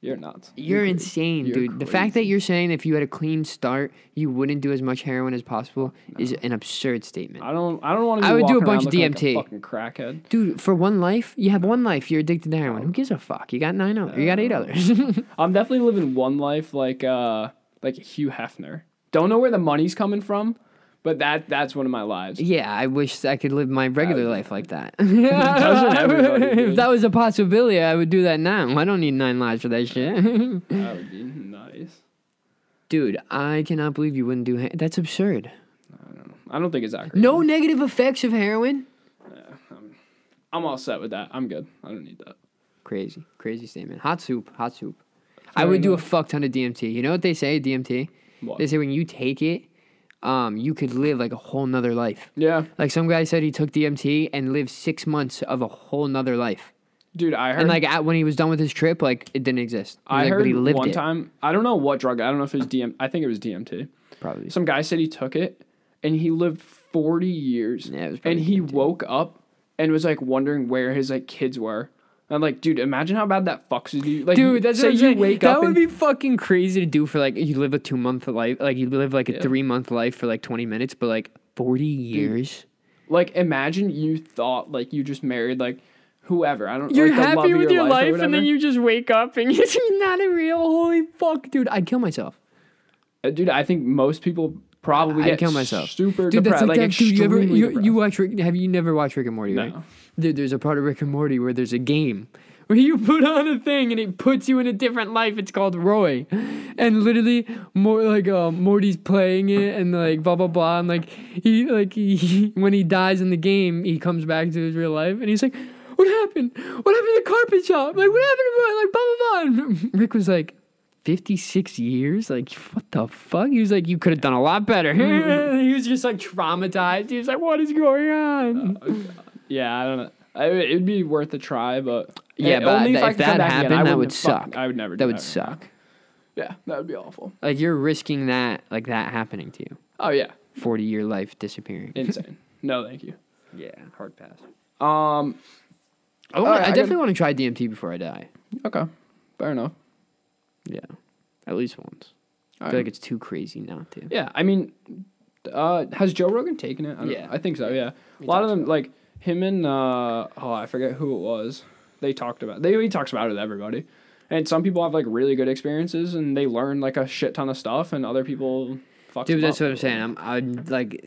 You're nuts. you're crazy. insane, You're dude. The fact that you're saying if you had a clean start, you wouldn't do as much heroin as possible is an absurd statement. I don't. I don't want to. I would do a bunch of looking like DMT. a fucking crackhead. Dude, for one life, you have one life, you're addicted to heroin. Who gives a fuck? You got nine others. You got eight others. I'm definitely living one life like uh like Hugh Hefner. Don't know where the money's coming from, but that that's one of my lives. yeah, I wish I could live my regular uh, life like that. if that was a possibility, I would do that now. I don't need nine lives for that shit. That would be nice. Dude, I cannot believe you wouldn't do he- That's absurd. I don't I don't think it's crazy. No negative effects of heroin? Yeah, I'm I'm all set with that. I'm good. I don't need that. Crazy, crazy statement. Hot soup, hot soup. I Fair would do a fuck ton of DMT. You know what they say, DMT? What? They say when you take it, um, you could live like a whole nother life. Yeah, Like some guy said he took DMT and lived six months of a whole nother life. dude. I heard. And like at, when he was done with his trip, like it didn't exist. I like, heard but he lived one it. time. I don't know what drug. I don't know if it was DM. I think it was DMT. Probably. Some guy said he took it, and he lived 40 years. Yeah, it was and he DMT. woke up and was like wondering where his like kids were. I'm like, dude, imagine how bad that fucks you. Like, Dude, that's say what I'm you saying. wake that up That would be fucking crazy to do for like you live a two month life, like you live like a Yeah. three month life for like twenty minutes, but like forty years. like imagine you thought like you just married like whoever. I don't. You're like, happy with your or life, and then you just wake up and it's not a real. Holy fuck, dude! I'd kill myself. Uh, dude. I think most people probably I'd kill myself. Super Dude, depressed. that's like, like that. Dude, you ever you, you watch Rick, have you never watched Rick and Morty? Right? There's a part of Rick and Morty where there's a game where you put on a thing and it puts you in a different life. It's called Roy, and literally more like uh, Morty's playing it and like blah blah blah and like he like he, when he dies in the game he comes back to his real life and he's like, what happened? What happened to the carpet shop? Like what happened to like blah blah blah? And Rick was like. 56 years? Like, what the fuck? He was like, you could have done a lot better. he was just like traumatized. He was like, what is going on? Yeah, I don't know. I, it'd be worth a try, but Yeah, but only if could that back again, happened, that would fucking- suck. I would never. That would ever suck. Yeah, that would be awful. Like you're risking that, like that happening to you. Oh yeah, Forty year life disappearing. insane. no, thank you. yeah, hard pass. Um. I, Alright, I I definitely want to try DMT before I die. Okay. Fair enough. Yeah, at least once. I feel right. like it's too crazy not to. Yeah, I mean, uh, has Joe Rogan taken it? I don't- Yeah. I think so. Yeah, a lot of them, like him and uh, oh, I forget who it was. They talked about. They he talks about it with everybody, and some people have like really good experiences and they learn like a shit ton of stuff, and other people fuck. Dude, that's up. what I'm saying. I'm, I'm like,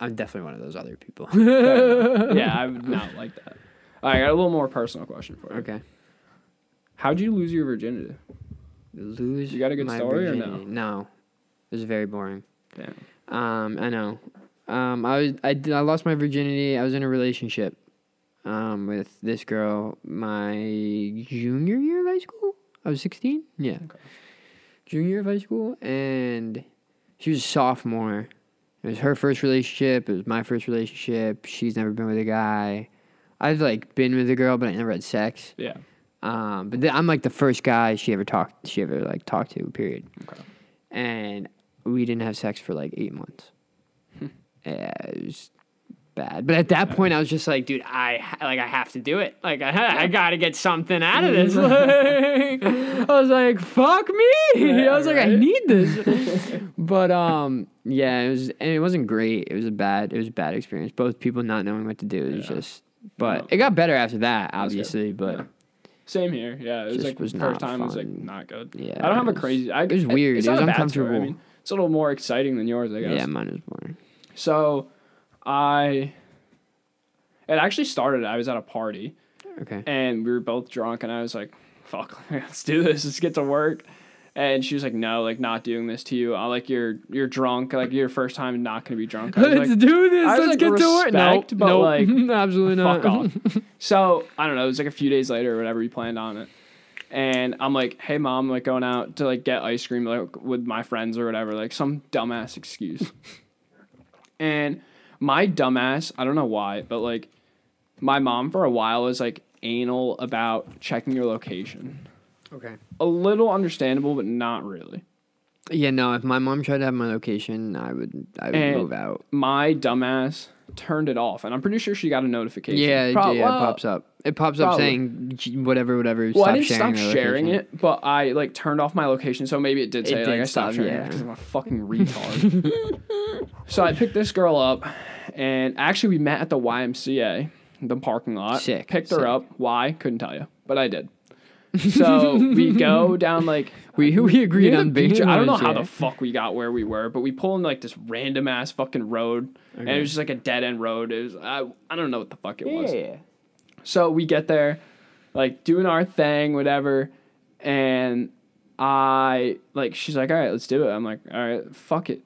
I'm definitely one of those other people. yeah, I would not like that. All right, I got a little more personal question for you. okay. How'd you lose your virginity? Lose. You got a good story or no? No, it was very boring. Damn. Um, I know. Um, I was I, I lost my virginity. I was in a relationship, um, with this girl my junior year of high school. I was sixteen. Yeah. Okay. Junior year of high school, and she was a sophomore. It was her first relationship. It was my first relationship. She's never been with a guy. I've like been with a girl, but I never had sex. Yeah. Um, but th- I'm like the first guy she ever talked. She ever like talked to. Period. Okay. And we didn't have sex for like eight months. Yeah, it was bad. But at that point, I was just like, dude, I like I have to do it. Like I, I got to get something out of this. Like, I was like, fuck me. Yeah, I was like, I need this. but um, yeah, it was, and it wasn't great. It was a bad, it was a bad experience. Both people not knowing what to do. It was Yeah. just. But No. it got better after that, obviously. But Yeah. Same here. Yeah, it was Just like was first time was like not good. yeah, I don't have it a crazy. I, it was weird. It's It was a. I uncomfortable. mean, it's a little more exciting than yours, I guess. Yeah, mine was boring. So, I. It actually started. I was at a party Okay. and we were both drunk, and I was like, "Fuck, let's do this. Let's get to work." And she was like, "No, like not doing this to you. I like you're you're drunk. Like your first time not gonna be drunk." I was Let's like, do this. I was like, respect, but, like, absolutely not. fuck off. So I don't know. It was like a few days later or whatever. We planned on it, and I'm like, "Hey mom, I'm like going out to like get ice cream like with my friends or whatever." Like some dumbass excuse. And my dumbass, I don't know why, but like my mom for a while was like anal about checking your location. okay. A little understandable, but not really. Yeah, no. If my mom tried to have my location, I would. I would And- move out. My dumbass turned it off, and I'm pretty sure she got a notification. Yeah, it- yeah. well, it pops up. It pops up saying whatever, whatever. Well, stop I didn't sharing stop sharing it, but I like turned off my location, so maybe it did It say like did I stopped stop, sharing yeah. because I'm a fucking retard. so I picked this girl up, and actually we met at the YMCA, the parking lot. Sick, Picked her up. Why? Couldn't tell you, but I did. So we go down like We we agreed on beach. I don't know how the fuck we got where we were, but we pull in like this random ass fucking road, and it was just like a dead end road. It was I, I don't know what the fuck it was. Yeah. So we get there, like doing our thing, whatever, and I like she's like, all right, let's do it. I'm like, all right, fuck it.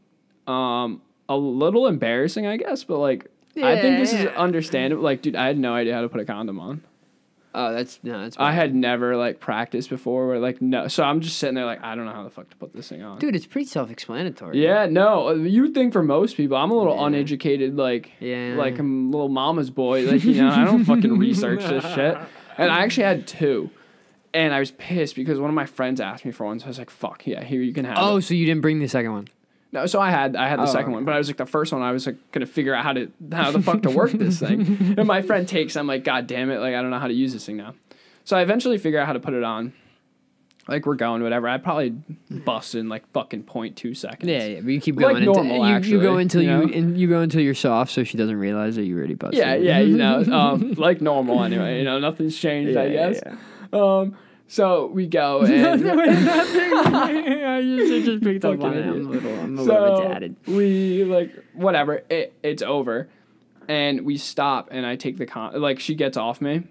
Um, a little embarrassing, I guess, but like, I think this is understandable. Like, dude, I had no idea how to put a condom on. Oh, that's no. That's. I had never like practiced before, or like no. So I'm just sitting there like, I don't know how the fuck to put this thing on. Dude, it's pretty self-explanatory. Yeah, no, uh, you would think for most people, I'm a little Yeah. uneducated, like, Yeah. like I'm a little mama's boy, like you know, I don't fucking research this shit. And I actually had two, and I was pissed because one of my friends asked me for one, so I was like, "Fuck yeah, here you can have Oh, it." so you didn't bring the second one? No, so I had I had the Oh, second okay. one, but I was like the first one. I was like gonna figure out how to how the fuck to work this thing, and my friend takes. I'm like, God damn it, like I don't know how to use this thing now. So I eventually figure out how to put it on. Like we're going, whatever. I probably bust in like fucking point two seconds. Yeah, yeah. But you keep going. until- normal, you, you actually, go until you you, know? and you go until you're soft, so she doesn't realize that you already busted. Yeah, yeah, you know, um, like normal anyway. You know, nothing's changed, I Yeah, guess. yeah, Um, so we go and I just, I just picked up on it. I'm a little, I'm a little so we like whatever. It it's over, and we stop, and I take the con. Like she gets off me,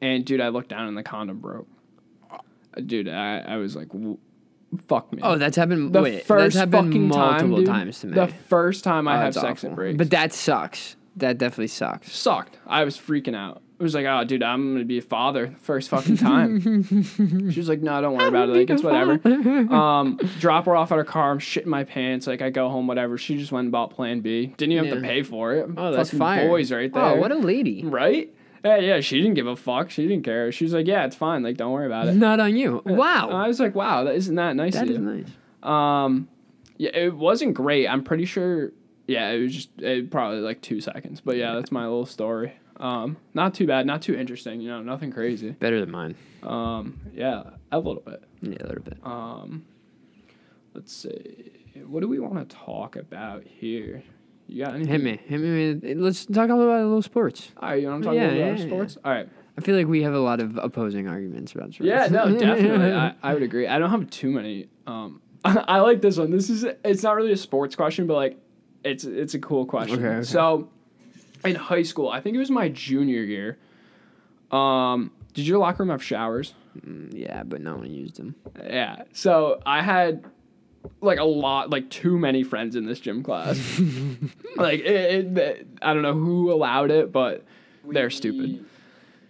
and dude, I look down and the condom broke. Uh, Dude, I I was like, fuck me. Oh, that's happened. the wait, first that's happened fucking multiple time, dude, times to me. The first time I Oh, have sex, awful. it breaks. But that sucks. that definitely sucks. Sucked. I was freaking out. It was like, oh, dude, I'm gonna be a father first fucking time. she was like, no, don't worry about it. Like, it's whatever. Um, drop her off at her car. I'm shitting my pants. Like, I go home, whatever. She just went and bought Plan B. Didn't even have to pay for it. Oh, that's Fucking fire. Boys, right there. Oh, what a lady. right? Yeah, yeah. She didn't give a fuck. She didn't care. She was like, yeah, it's fine. Like, don't worry about it. Not on you. Wow. I was like, wow, that isn't that nice that of is you? nice. Um, yeah, it wasn't great. I'm pretty sure. Yeah, it was just it probably like two seconds. But yeah, that's my little story. Um, not too bad, not too interesting. You know, nothing crazy. Better than mine. Um, yeah, a little bit. Yeah, a little bit. Um, let's see. What do we want to talk about here? You got anything? Hit me. Hit me. With, let's talk about a little sports. All right, you want to talk Yeah, about yeah, yeah. sports? All right. I feel like we have a lot of opposing arguments about sports. Yeah, no, definitely. I, I would agree. I don't have too many. Um, I like this one. This is it's not really a sports question, but like it's it's a cool question. Okay, okay. So, in high school, I think it was my junior year. Um, did your locker room have showers? Mm, yeah, but no one used them. Yeah. So I had like a lot, like too many friends in this gym class. like it, it, I don't know who allowed it, but they're stupid.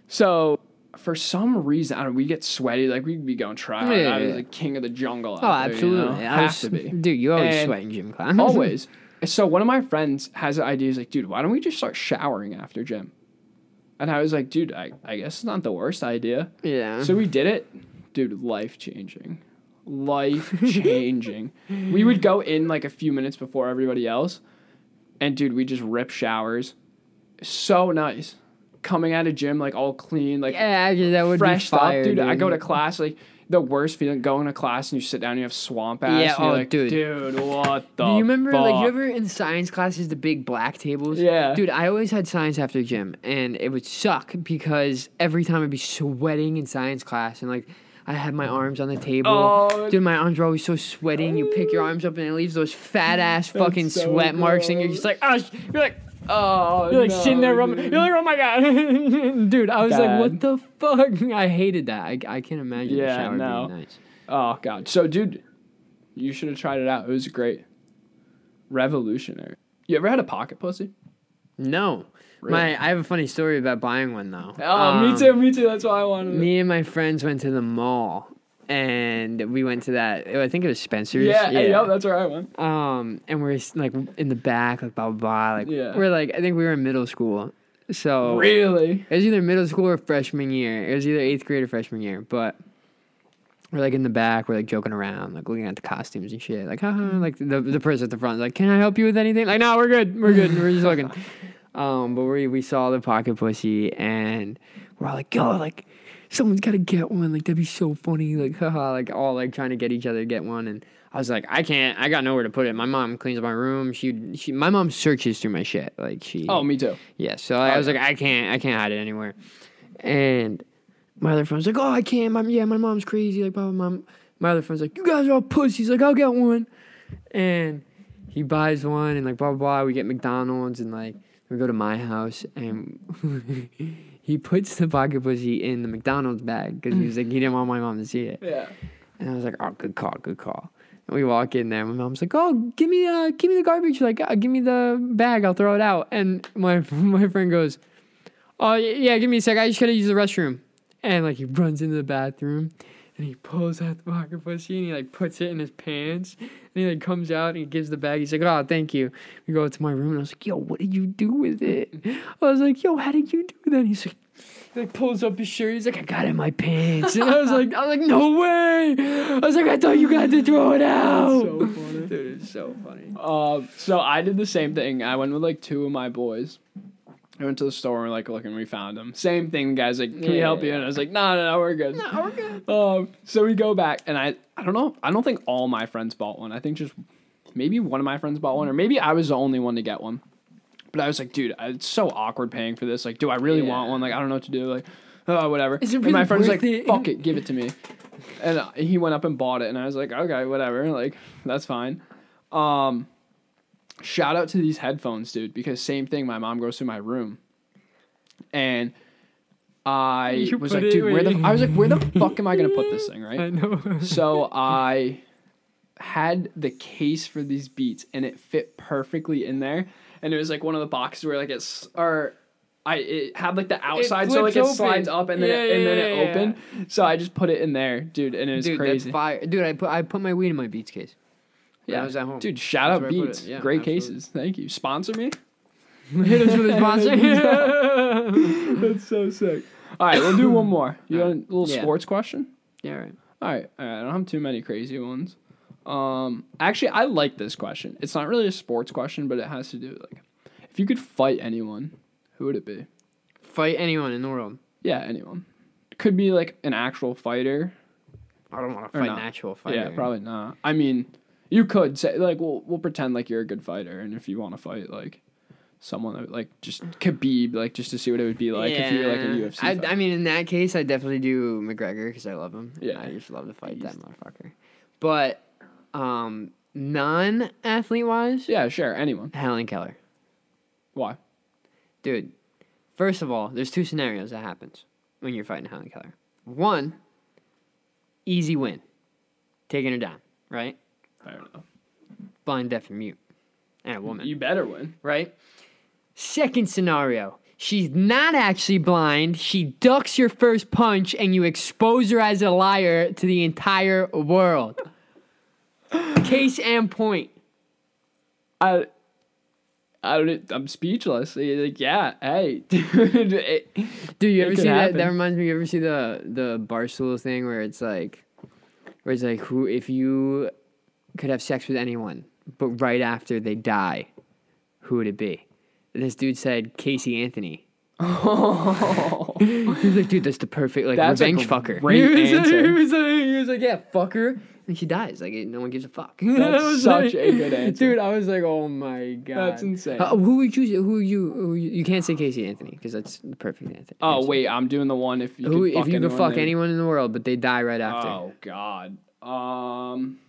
So for some reason, I don't. know, We get sweaty, like we'd be going try. Yeah, I was yeah. the king of the jungle. Oh, there, you know? absolutely. I Have was, to be Dude, you always And sweat in gym class. always. So one of my friends has an idea. He's like, dude, why don't we just start showering after gym? And I was like, dude, I, I guess it's not the worst idea. yeah. So we did it, dude. Life changing, life changing. we would go in like a few minutes before everybody else, and dude, we just rip showers. So nice, coming out of gym like all clean, like yeah, that would fresh be fire, up, dude. I go to class like the worst feeling going to class and you sit down and you have swamp ass. Yeah, and you're oh, like, dude. dude, what the? Do you remember, like, you ever in science classes, the big black tables? Yeah. Dude, I always had science after gym, and it would suck because every time I'd be sweating in science class, and like, I had my arms on the table. Oh. Dude, my arms were always so sweating. and you pick your arms up, and it leaves those fat ass fucking so sweat marks, and you're just like, oh, sh-" you're like, Oh, you're like no, sitting there, rubbing, you're like, oh my god, dude, I was like, what the fuck? I hated that. I, I can't imagine Yeah, the shower no. being nice. Oh god. So dude, you should have tried it out. It was great. Revolutionary. You ever had a pocket pussy? No, Really? my I have a funny story about buying one though. Oh, me Um, too, me too. That's why I wanted it. Me and my friends went to the mall, and we went to that. I think it was Spencer's. Yeah, yeah. Yep, that's where I went. Um, and we're like in the back, like blah blah blah. Like Yeah. we're like, I think we were in middle school, so Really? it was either middle school or freshman year. It was either eighth grade or freshman year, but. We're like in the back, we're like joking around, like looking at the costumes and shit. Like, haha, like the the person at the front is like, Can I help you with anything? Like, no, we're good, we're good. we're just looking. Um, but we we saw the pocket pussy and we're all like, yo, like someone's gotta get one. Like that'd be so funny. Like haha, like all like trying to get each other to get one. And I was like, I can't. I got nowhere to put it. My mom cleans up my room. She she my mom searches through my shit. Like she. Oh, me too. Yeah. So I was like, I can't. I can't hide it anywhere. And my other friend's like, oh, I can't. My, yeah, my mom's crazy. Like, blah, blah, blah. My other friend's like, you guys are all pussies. Like, I'll get one. And he buys one and like blah blah blah. We get McDonald's and like we go to my house and he puts the pocket pussy in the McDonald's bag because he was like he didn't want my mom to see it. Yeah. And I was like, oh, good call, good call. And we walk in there. My mom's like, oh, give me uh, give me the garbage. Like, uh, give me the bag. I'll throw it out. And my my friend goes, oh yeah, give me a sec. I just gotta use the restroom. And like he runs into the bathroom. And he pulls out the pocket pussy and he like puts it in his pants. And he like comes out and he gives the bag. He's like, oh, thank you. We go to my room and I was like, yo, what did you do with it? I was like, yo, how did you do that? He's like, he like pulls up his shirt. He's like, I got it in my pants. And I was like, I was like, no way. I was like, I thought you got to throw it out. so funny. Dude, it's so funny. Uh, so I did the same thing. I went with like two of my boys. I went to the store and like looking, we found them. Same thing, the guys like, can we Yeah, help you? And I was like, no, no, no, we're good. No, we're good. Um, so we go back, and I, I don't know. I don't think all my friends bought one. I think just maybe one of my friends bought one, or maybe I was the only one to get one. But I was like, dude, it's so awkward paying for this. Like, do I really want one? Like, I don't know what to do. Like, oh, whatever. Is it and my really friend's like, it? fuck it, give it to me. And he went up and bought it, and I was like, okay, whatever. Like, that's fine. Um, shout out to these headphones, dude, because same thing. My mom goes through my room, and I You was like, dude, where the? I was like, where the fuck am I gonna put this thing, right? I know. so I had the case for these beats and it fit perfectly in there. and it was like one of the boxes where like it's or. I it had like the outside, so like it slides up and then Yeah, it, and then yeah, it yeah, opened. So I just put it in there, dude, and it was Dude, crazy. Dude, I put I put my weed in my Beats case. When I Yeah, was at home. dude. Shout That's out where I put Beats. Yeah, great absolutely. cases. Thank you. Sponsor me. Hit us with a sponsor. That's so sick. All right, we'll do one more. You want a little Yeah. sports question? yeah, right. All right, all right. I don't have too many crazy ones. Um, actually, I like this question. It's not really a sports question, but it has to do with like, if you could fight anyone, who would it be? Fight anyone in the world. Yeah, anyone. Could be like an actual fighter. I don't want to fight an actual fighter. Yeah, probably not. I mean, you could say like we'll we'll pretend like you're a good fighter, and if you want to fight like someone that, like just Khabib, like just to see what it would be like if you were like a UFC. I, fighter. I mean, in that case, I definitely do McGregor because I love him. Yeah. I just love to fight that motherfucker. But um, non-athlete wise, yeah, sure, anyone. Helen Keller, Why? dude. First of all, there's two scenarios that happens when you're fighting Helen Keller. One, easy win, taking her down, right? I don't know. Blind, deaf, and mute, and a woman. You better win. right? Second scenario. She's not actually blind. She ducks your first punch and you expose her as a liar to the entire world. Case and point. I. I don't. I'm speechless. Like, yeah, hey, dude. it- Dude, you ever see that? That reminds me. You ever see the the barstool thing where it's like, where it's like, who if you could have sex with anyone, but right after they die, who would it be? And this dude said Casey Anthony. He was like, dude, that's the perfect like That's revenge fucker. great he was, Like, answer. he, was like, he was like, yeah, fuck her, and she dies. Like no one gives a fuck. That's was such like- a good answer. dude. I was like, oh my god, That's insane. Uh, who would you? Who you? Who you, you can't say Casey Anthony because that's the perfect answer. oh wait, I'm doing the one if you Who, if you could fuck anyone in the world, but they die right after? Oh God. Um.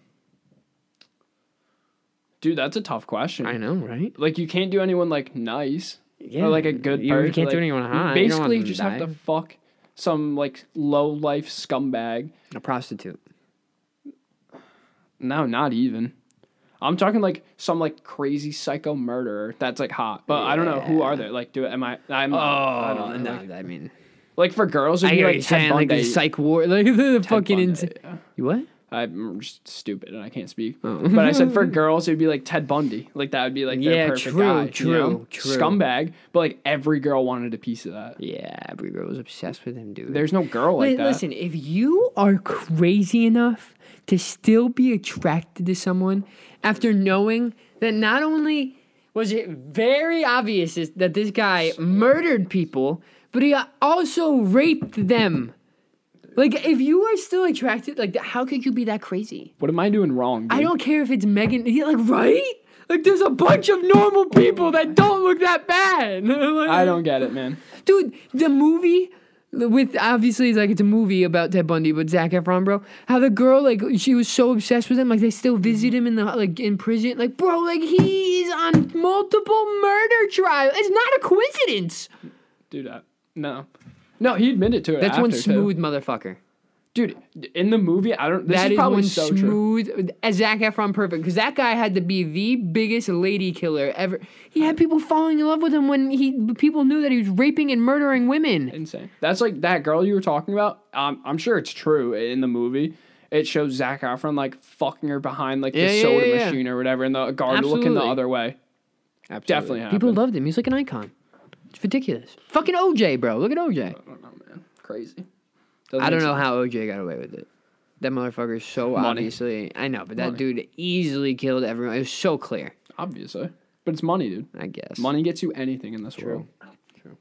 Dude, that's a tough question. I know, right? Like you can't do anyone like nice Yeah, or like a good you, person. You can't like, do anyone you hot. You Basically, to just have to fuck some like low life scumbag. a prostitute. No, not even. I'm talking like some like crazy psycho murderer that's like hot, but I don't know who are they. Like, do it. am I? I'm. Oh, I don't know. no, Like, I mean, like for girls, it'd I be like saying, like the psych war, like the, fucking Bundy, insane. yeah. You what? I'm just stupid and I can't speak. Oh. But I said for girls, it'd be like Ted Bundy. Like that would be like their Yeah, perfect true, guy. you true, know? true. Scumbag, but like every girl wanted a piece of that. Yeah, every girl was obsessed with him, dude. There's no girl like Wait, that. listen, if you are crazy enough to still be attracted to someone after knowing that not only was it very obvious that this guy murdered people, but he also raped them. Like, if you are still attracted, like, how could you be that crazy? What am I doing wrong? Dude? I don't care if it's Megan. yeah, Like, right? Like, there's a bunch of normal people that don't look that bad. Like- I don't get it, man. dude. The movie with obviously it's like it's a movie about Ted Bundy, but Zac Efron, bro. How the girl like she was so obsessed with him, like they still visit him in the like in prison, like bro, like he's on multiple murder trials. It's not a coincidence. Dude, I, no. No, he admitted to it. That's one after, too. smooth motherfucker. Dude, in the movie, I don't. This That is is probably one so true. smooth. As Zac Efron, perfect because that guy had to be the biggest lady killer ever. He had people falling in love with him when he people knew that he was raping and murdering women. Insane. That's like that girl you were talking about. Um, I'm sure it's true in the movie. It shows Zac Efron like fucking her behind like Yeah, the yeah, soda yeah, yeah. machine or whatever, and the guard looking the Absolutely. other way. Absolutely. Definitely People loved him. He's like an icon. It's ridiculous. Fucking OJ, bro. Look at OJ. I don't know, man. Crazy. Doesn't I don't know sense. how OJ got away with it. That motherfucker is so Money. obviously. I know, but that Money. dude easily killed everyone. It was so clear. Obviously, but it's money, dude. I guess. Money gets you anything in this True. world. True.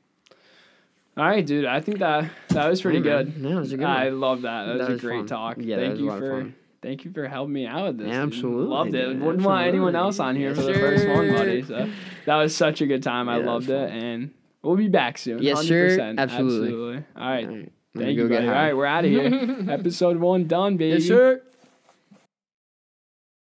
All right, dude. I think that that was pretty man. good. It was a good I love that. That, That was was a great fun. talk. Yeah, that thank you for thank you for helping me out with this. Absolutely, loved it. dude. Wouldn't want anyone else on here for the Yes, first one, buddy. So that was such a good time. I Yeah, that loved it, and we'll be back soon. Yes, sir. 100%. Absolutely. Absolutely. All right. All right, Thank you. All we're out of here. Episode one done, baby. Yes, sir.